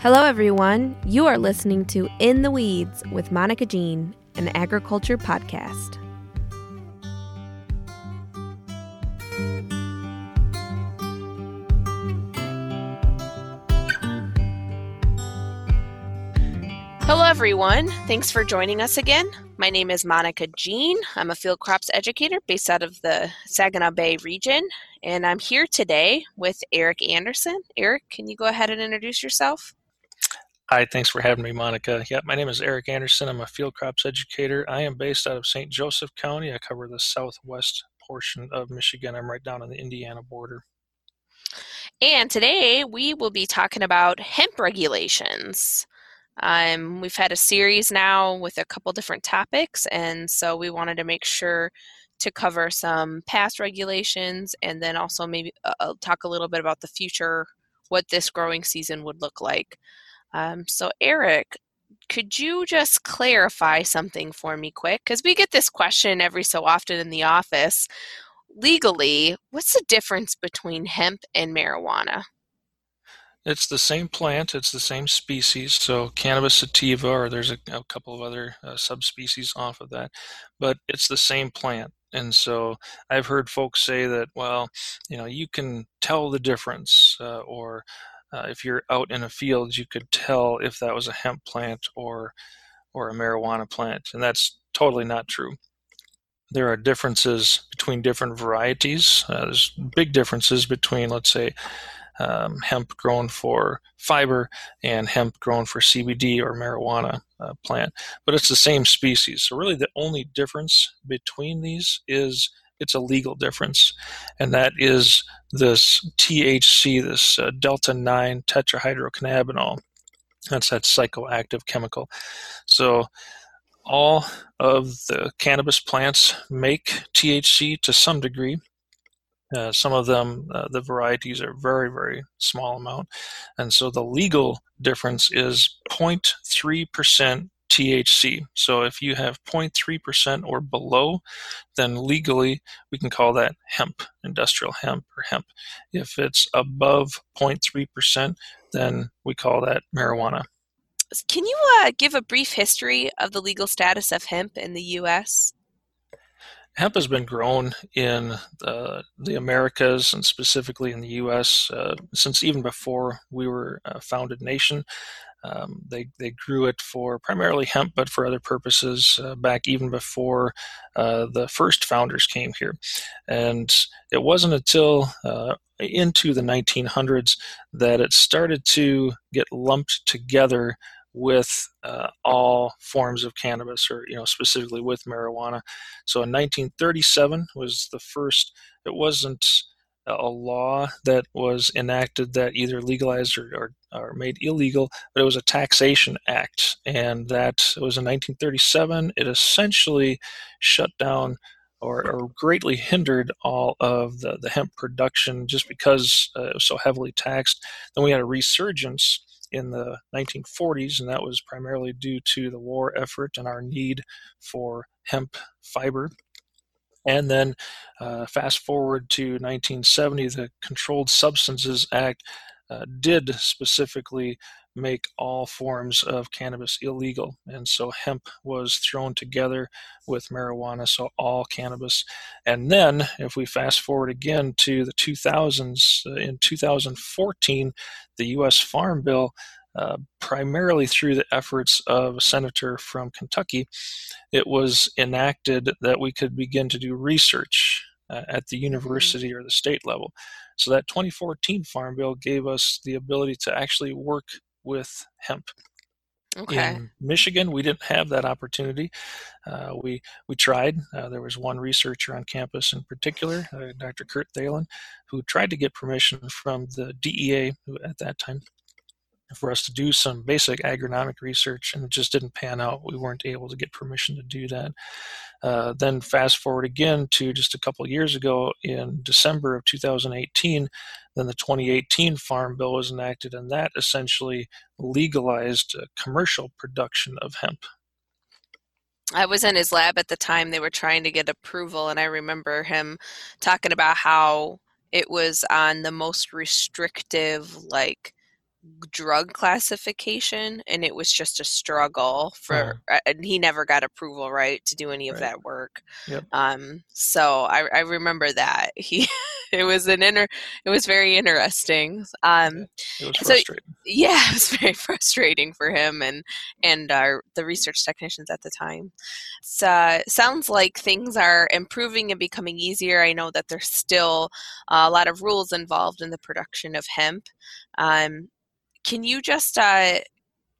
Hello, everyone. You are listening to In the Weeds with Monica Jean, an agriculture podcast. Hello, everyone. Thanks for joining us again. My name is Monica Jean. I'm a field crops educator based out of the Saginaw Bay region, and I'm here today with Eric Anderson. Eric, can you go ahead and introduce yourself? Hi, thanks for having me, Monica. Yeah, my name is Eric Anderson. I'm a field crops educator. I am based out of St. Joseph County. I cover the southwest portion of Michigan. I'm right down on the Indiana border. And today we will be talking about hemp regulations. Um, we've had a series now with a couple different topics, and so we wanted to make sure to cover some past regulations and then also maybe uh, talk a little bit about the future, what this growing season would look like. Um, so, Eric, could you just clarify something for me quick? Because we get this question every so often in the office. Legally, what's the difference between hemp and marijuana? It's the same plant, it's the same species. So, cannabis sativa, or there's a, a couple of other uh, subspecies off of that, but it's the same plant. And so I've heard folks say that, well, you know, you can tell the difference, uh, or uh, if you're out in a field, you could tell if that was a hemp plant or or a marijuana plant, and that's totally not true. There are differences between different varieties. Uh, there's big differences between, let's say, um, hemp grown for fiber and hemp grown for CBD or marijuana uh, plant, but it's the same species. So really, the only difference between these is it's a legal difference, and that is this THC, this uh, delta 9 tetrahydrocannabinol. That's that psychoactive chemical. So, all of the cannabis plants make THC to some degree. Uh, some of them, uh, the varieties are very, very small amount. And so the legal difference is 0.3% THC. So if you have 0.3% or below, then legally we can call that hemp, industrial hemp or hemp. If it's above 0.3%, then we call that marijuana. Can you uh, give a brief history of the legal status of hemp in the U.S.? Hemp has been grown in uh, the Americas and specifically in the U.S. Uh, since even before we were a founded nation. Um, they, they grew it for primarily hemp, but for other purposes uh, back even before uh, the first founders came here. And it wasn't until uh, into the 1900s that it started to get lumped together with uh, all forms of cannabis, or you know specifically with marijuana. So in 1937 was the first. It wasn't a law that was enacted that either legalized or, or, or, made illegal, but it was a taxation act. And that was in 1937. It essentially shut down or, or greatly hindered all of the, the hemp production just because uh, it was so heavily taxed. Then we had a resurgence in the 1940s, and that was primarily due to the war effort and our need for hemp fiber. And then uh, fast forward to 1970, the Controlled Substances Act uh, did specifically make all forms of cannabis illegal. And so hemp was thrown together with marijuana, so all cannabis. And then, if we fast forward again to the 2000s, uh, in 2014, the U.S. Farm Bill primarily through the efforts of a senator from Kentucky, it was enacted that we could begin to do research uh, at the mm-hmm. university or the state level. So that 2014 Farm Bill gave us the ability to actually work with hemp. Okay. In Michigan, we didn't have that opportunity. Uh, we we tried. Uh, there was one researcher on campus in particular, uh, Dr. Kurt Thelen, who tried to get permission from the DEA at that time for us to do some basic agronomic research, and it just didn't pan out. We weren't able to get permission to do that. Uh, then fast forward again to just a couple years ago in December of 2018, then the 2018 Farm Bill was enacted, and that essentially legalized uh, commercial production of hemp. I was in his lab at the time they were trying to get approval, and I remember him talking about how it was on the most restrictive, like drug classification and it was just a struggle for Mhm. uh, and he never got approval right to do any of Right. that work Yep. um so i i remember that he it was an inter it was very interesting um It was So- frustrating. yeah it was very frustrating for him and and our the research technicians at the time so uh, sounds like things are improving and becoming easier i know that there's still a lot of rules involved in the production of hemp um, can you just uh,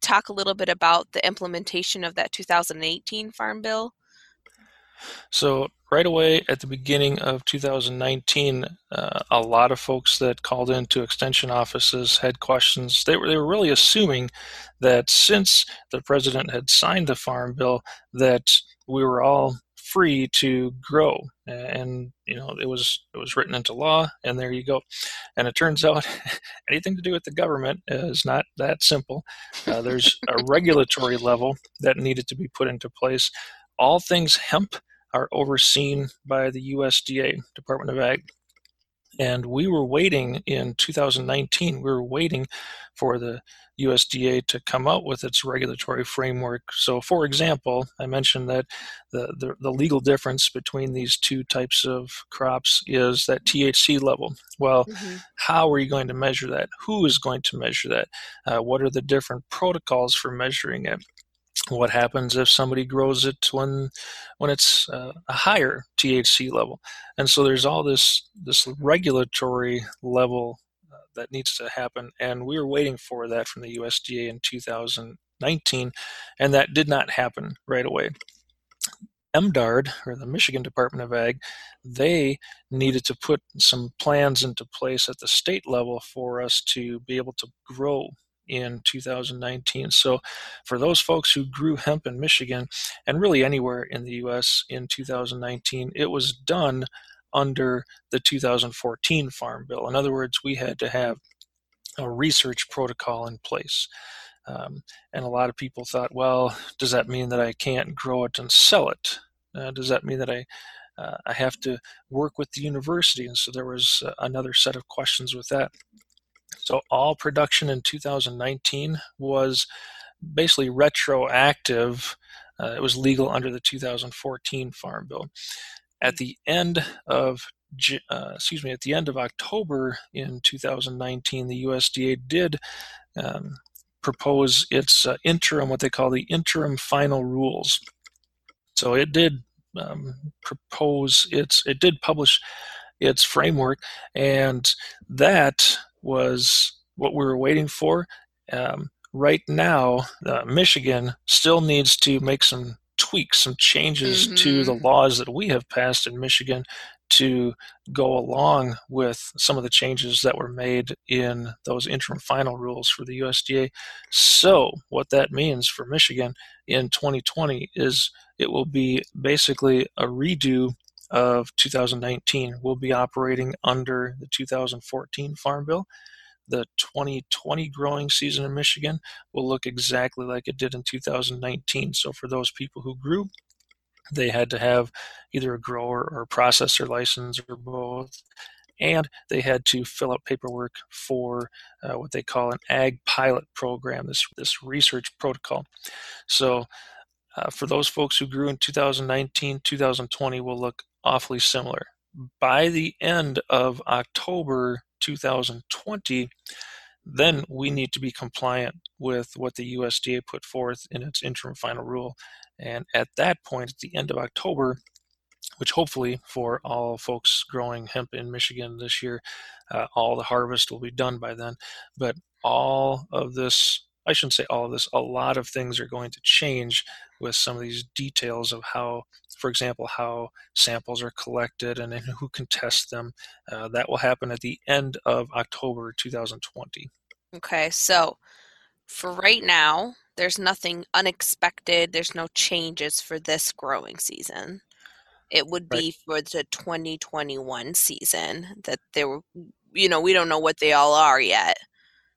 talk a little bit about the implementation of that 2018 farm bill So right away at the beginning of 2019, uh, a lot of folks that called into extension offices had questions. They were they were really assuming that since the president had signed the farm bill, that we were all free to grow, and you know it was it was written into law, and there you go. And it turns out anything to do with the government is not that simple. Uh, there's a regulatory level that needed to be put into place. All things hemp are overseen by the USDA, Department of Ag. And we were waiting in 2019, we were waiting for the USDA to come out with its regulatory framework. So, for example, I mentioned that the, the, the legal difference between these two types of crops is that THC level. Well, how are you going to measure that? Who is going to measure that? Uh, what are the different protocols for measuring it? What happens if somebody grows it when when it's uh, a higher THC level? And so there's all this this regulatory level uh, that needs to happen, and we were waiting for that from the USDA in 2019, and that did not happen right away. MDARD, or the Michigan Department of Ag, they needed to put some plans into place at the state level for us to be able to grow in 2019. So, for those folks who grew hemp in Michigan and really anywhere in the US in 2019, it was done under the 2014 Farm Bill. In other words, we had to have a research protocol in place. Um, and a lot of people thought, well, does that mean that I can't grow it and sell it? Uh, does that mean that I uh, I have to work with the university? And so there was uh, another set of questions with that. So all production in 2019 was basically retroactive. Uh, it was legal under the 2014 Farm Bill. At the end of uh, excuse me, at the end of October in 2019, the USDA did um, propose its uh, interim, what they call the interim final rules. So it did um, propose its, it did publish its framework, and that was what we were waiting for. Um, right now, uh, Michigan still needs to make some tweaks, some changes mm-hmm. to the laws that we have passed in Michigan to go along with some of the changes that were made in those interim final rules for the USDA. So, what that means for Michigan in 2020 is it will be basically a redo of 2019. We'll be operating under the 2014 Farm Bill. The 2020 growing season in Michigan will look exactly like it did in 2019. So, for those people who grew, they had to have either a grower or processor license or both and they had to fill out paperwork for uh, what they call an ag pilot program this this research protocol so uh, for those folks who grew in 2019 2020 will look awfully similar by the end of october 2020 then we need to be compliant with what the USDA put forth in its interim final rule. And at that point, at the end of October, which hopefully for all folks growing hemp in Michigan this year, uh, all the harvest will be done by then. But all of this, I shouldn't say all of this, a lot of things are going to change with some of these details of how, for example, how samples are collected and, and who can test them. Uh, that will happen at the end of October 2020. Okay, so for right now, there's nothing unexpected. There's no changes for this growing season. It would be right. for the 2021 season that there were, you know, we don't know what they all are yet.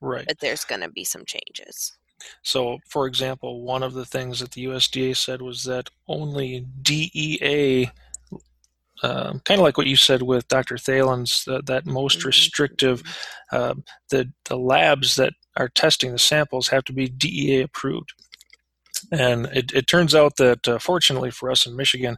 Right. But there's going to be some changes. So, for example, one of the things that the USDA said was that only DEA, um, kind of like what you said with Dr. Thelen's, that, that most restrictive, uh, the the labs that are testing the samples have to be DEA approved. And it, it turns out that, uh, fortunately for us in Michigan,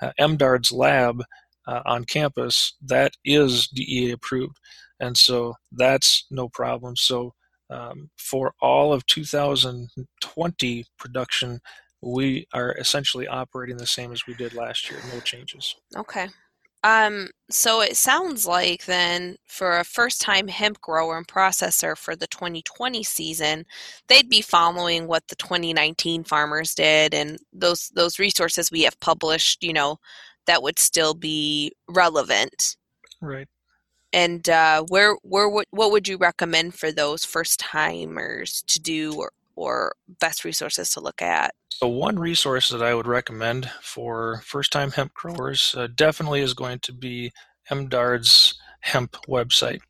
uh, MDARD's lab uh, on campus that is DEA approved, and so that's no problem. So um, for all of 2020 production, we are essentially operating the same as we did last year, no changes. Okay. Um, so it sounds like then for a first time hemp grower and processor for the 2020 season, they'd be following what the 2019 farmers did and those those resources we have published, you know, that would still be relevant. Right. And uh, where where what would you recommend for those first timers to do or, or best resources to look at? So one resource that I would recommend for first-time hemp growers uh, definitely is going to be MDARD's hemp website,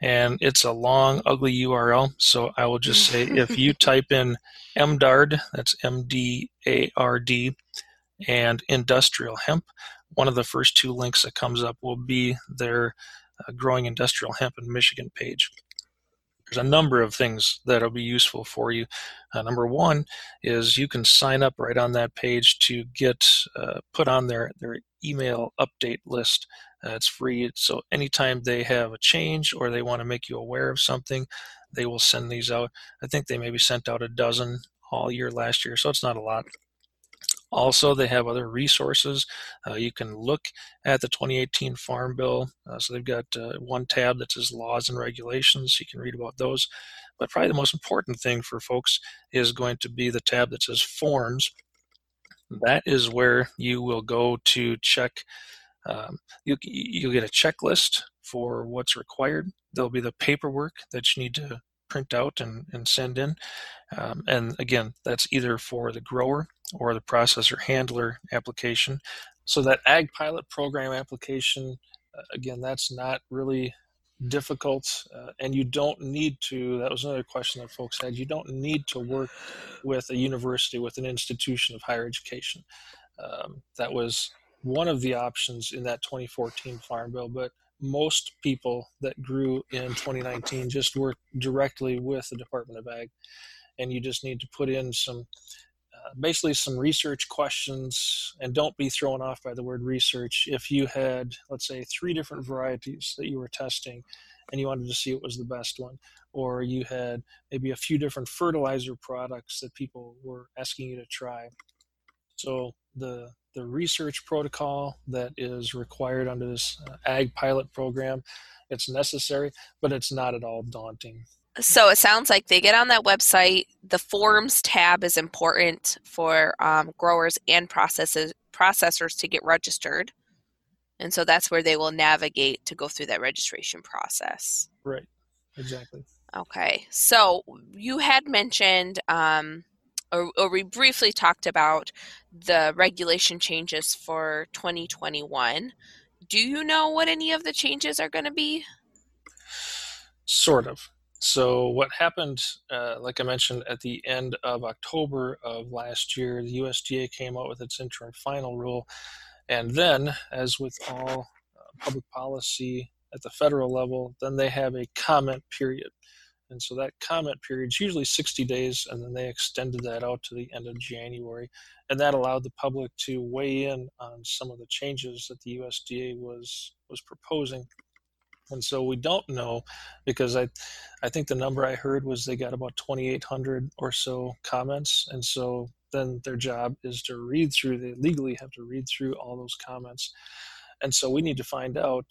and it's a long, ugly URL. So I will just say if you type in MDARD, that's M-D-A-R-D, and industrial hemp, one of the first two links that comes up will be their growing industrial hemp in Michigan page there's a number of things that'll be useful for you. Uh, number one is you can sign up right on that page to get uh, put on their, their email update list. Uh, it's free, so anytime they have a change or they want to make you aware of something, they will send these out. I think they maybe sent out a dozen all year last year, so it's not a lot. Also, they have other resources. Uh, you can look at the 2018 Farm Bill. Uh, so they've got uh, one tab that says laws and regulations. You can read about those. But probably the most important thing for folks is going to be the tab that says forms. That is where you will go to check. Um, you, you'll get a checklist for what's required. There'll be the paperwork that you need to print out and, and send in. Um, and again, that's either for the grower or the processor handler application. So that Ag Pilot Program application, uh, again, that's not really difficult, uh, and you don't need to. That was another question that folks had. You don't need to work with a university, with an institution of higher education. Um, that was one of the options in that 2014 Farm Bill, but most people that grew in 2019 just work directly with the Department of Ag, and you just need to put in some uh, basically some research questions. And don't be thrown off by the word research. If you had let's say three different varieties that you were testing and you wanted to see what was the best one or you had maybe a few different fertilizer products that people were asking you to try. So the the research protocol that is required under this uh, ag pilot program. It's necessary, but it's not at all daunting. So it sounds like they get on that website. The forms tab is important for um, growers and processes, processors to get registered. And so that's where they will navigate to go through that registration process. Right, exactly. Okay, so you had mentioned um, or, or we briefly talked about the regulation changes for 2021. Do you know what any of the changes are going to be? Sort of. So, what happened, uh, like I mentioned, at the end of October of last year, the USDA came out with its interim final rule. And then, as with all uh, public policy at the federal level, then they have a comment period. And so that comment period is usually 60 days, and then they extended that out to the end of January. And that allowed the public to weigh in on some of the changes that the USDA was was proposing. And so we don't know because I, I think the number I heard was they got about 2,800 or so comments, and so then their job is to read through. They legally have to read through all those comments, and so we need to find out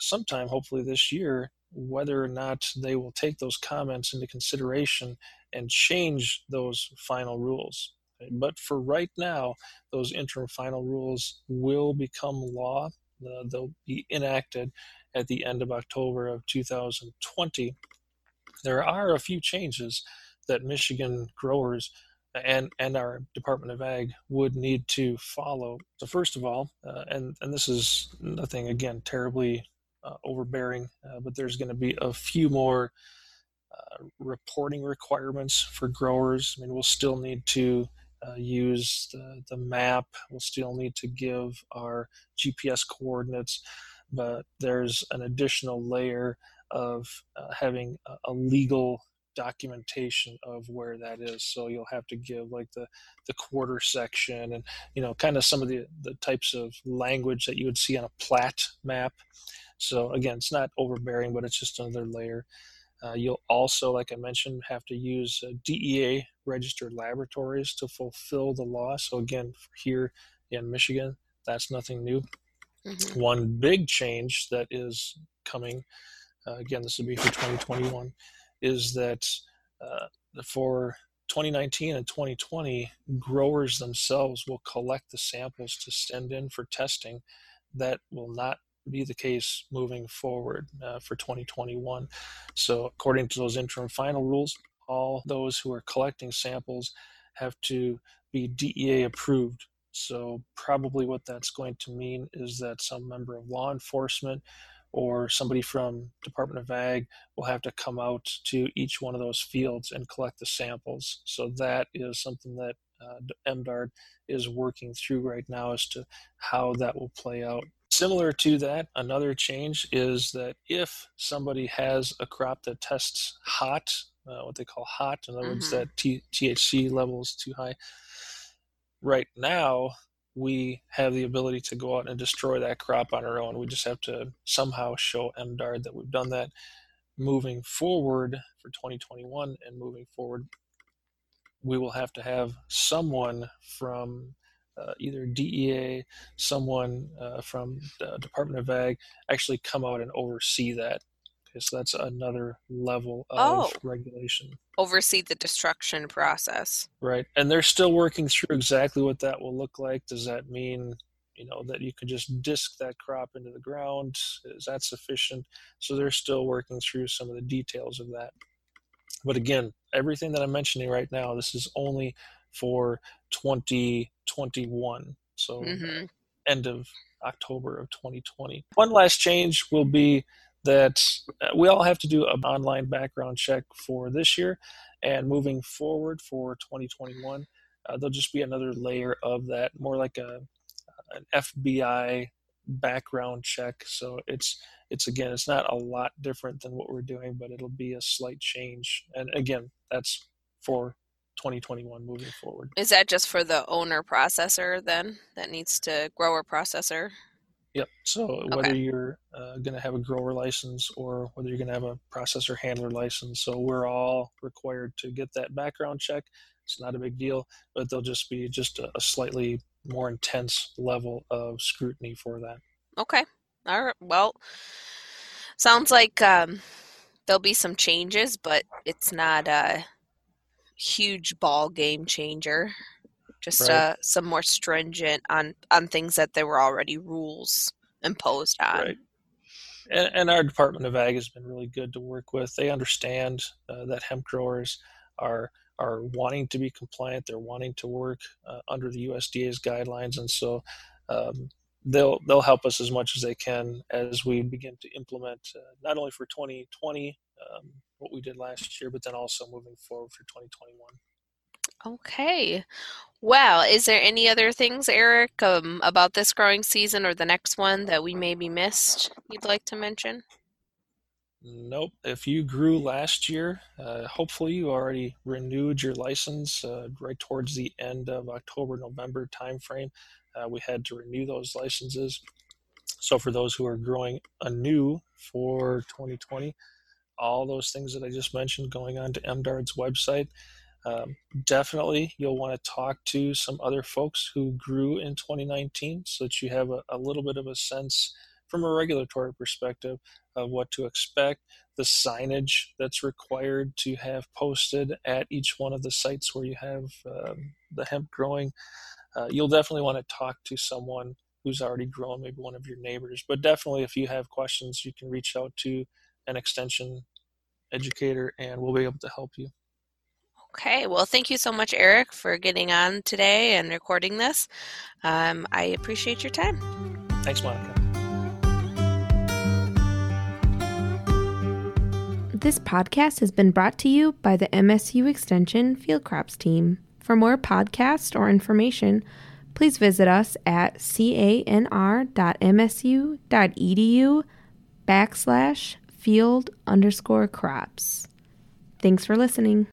sometime, hopefully this year, whether or not they will take those comments into consideration and change those final rules. But for right now, those interim final rules will become law. Uh, they'll be enacted at the end of October of 2020. There are a few changes that Michigan growers and and our Department of Ag would need to follow. So first of all, uh, and and this is nothing again terribly overbearing, uh, but there's going to be a few more uh, reporting requirements for growers. I mean, we'll still need to uh, use the, the map, we'll still need to give our GPS coordinates, but there's an additional layer of uh, having a, a legal documentation of where that is. So you'll have to give like the the quarter section and you know kind of some of the the types of language that you would see on a plat map. So again, it's not overbearing, but it's just another layer. Uh, you'll also, like I mentioned, have to use uh, DEA registered laboratories to fulfill the law. So again, here in Michigan, that's nothing new. Mm-hmm. One big change that is coming, uh, again, this will be for 2021, is that uh, for 2019 and 2020, growers themselves will collect the samples to send in for testing. That will not be the case moving forward uh, for 2021. So, according to those interim final rules, all those who are collecting samples have to be DEA approved. So, probably what that's going to mean is that some member of law enforcement or somebody from Department of Ag will have to come out to each one of those fields and collect the samples. So that is something that uh, MDARD is working through right now as to how that will play out. Similar to that, another change is that if somebody has a crop that tests hot, uh, what they call hot, in other mm-hmm. words, that T- THC level is too high, right now we have the ability to go out and destroy that crop on our own. We just have to somehow show MDARD that we've done that. Moving forward for 2021 and moving forward, we will have to have someone from uh, either DEA, someone uh, from the Department of Ag actually come out and oversee that. So that's another level of oh, regulation. Oversee the destruction process. Right. And they're still working through exactly what that will look like. Does that mean, you know, that you can just disc that crop into the ground? Is that sufficient? So they're still working through some of the details of that. But again, everything that I'm mentioning right now, this is only for 2021. So mm-hmm. end of October of 2020. One last change will be that uh, we all have to do an online background check for this year and moving forward for 2021 uh, there'll just be another layer of that more like a an fbi background check so it's it's again it's not a lot different than what we're doing but it'll be a slight change and again that's for 2021 moving forward. Is that just for the owner processor then that needs to grower processor? Yep. So whether okay. you're uh, going to have a grower license or whether you're going to have a processor handler license, so we're all required to get that background check. It's not a big deal, but there'll just be just a, a slightly more intense level of scrutiny for that. Okay. All right. Well, sounds like um, there'll be some changes, but it's not. a huge ball game changer. Just right. uh, some more stringent on on things that there were already rules imposed on. Right. And, and, our Department of Ag has been really good to work with. They understand uh, that hemp growers are are wanting to be compliant. They're wanting to work uh, under the USDA's guidelines, and so um, they'll they'll help us as much as they can as we begin to implement uh, not only for 2020 um, what we did last year, but then also moving forward for 2021. Okay. Well, is there any other things, Eric, um, about this growing season or the next one that we maybe missed you'd like to mention? Nope. If you grew last year, uh, hopefully you already renewed your license uh, right towards the end of October, November timeframe. Uh, we had to renew those licenses. So for those who are growing anew for 2020, all those things that I just mentioned going on to MDARD's website. Um, definitely, you'll want to talk to some other folks who grew in 2019 so that you have a, a little bit of a sense from a regulatory perspective of what to expect, the signage that's required to have posted at each one of the sites where you have um, the hemp growing. Uh, you'll definitely want to talk to someone who's already grown, maybe one of your neighbors. But definitely, if you have questions, you can reach out to an extension educator and we'll be able to help you. Okay, well, thank you so much, Eric, for getting on today and recording this. Um, I appreciate your time. Thanks, Monica. This podcast has been brought to you by the MSU Extension Field Crops team. For more podcasts or information, please visit us at canr.msu.edu backslash field underscore crops. Thanks for listening.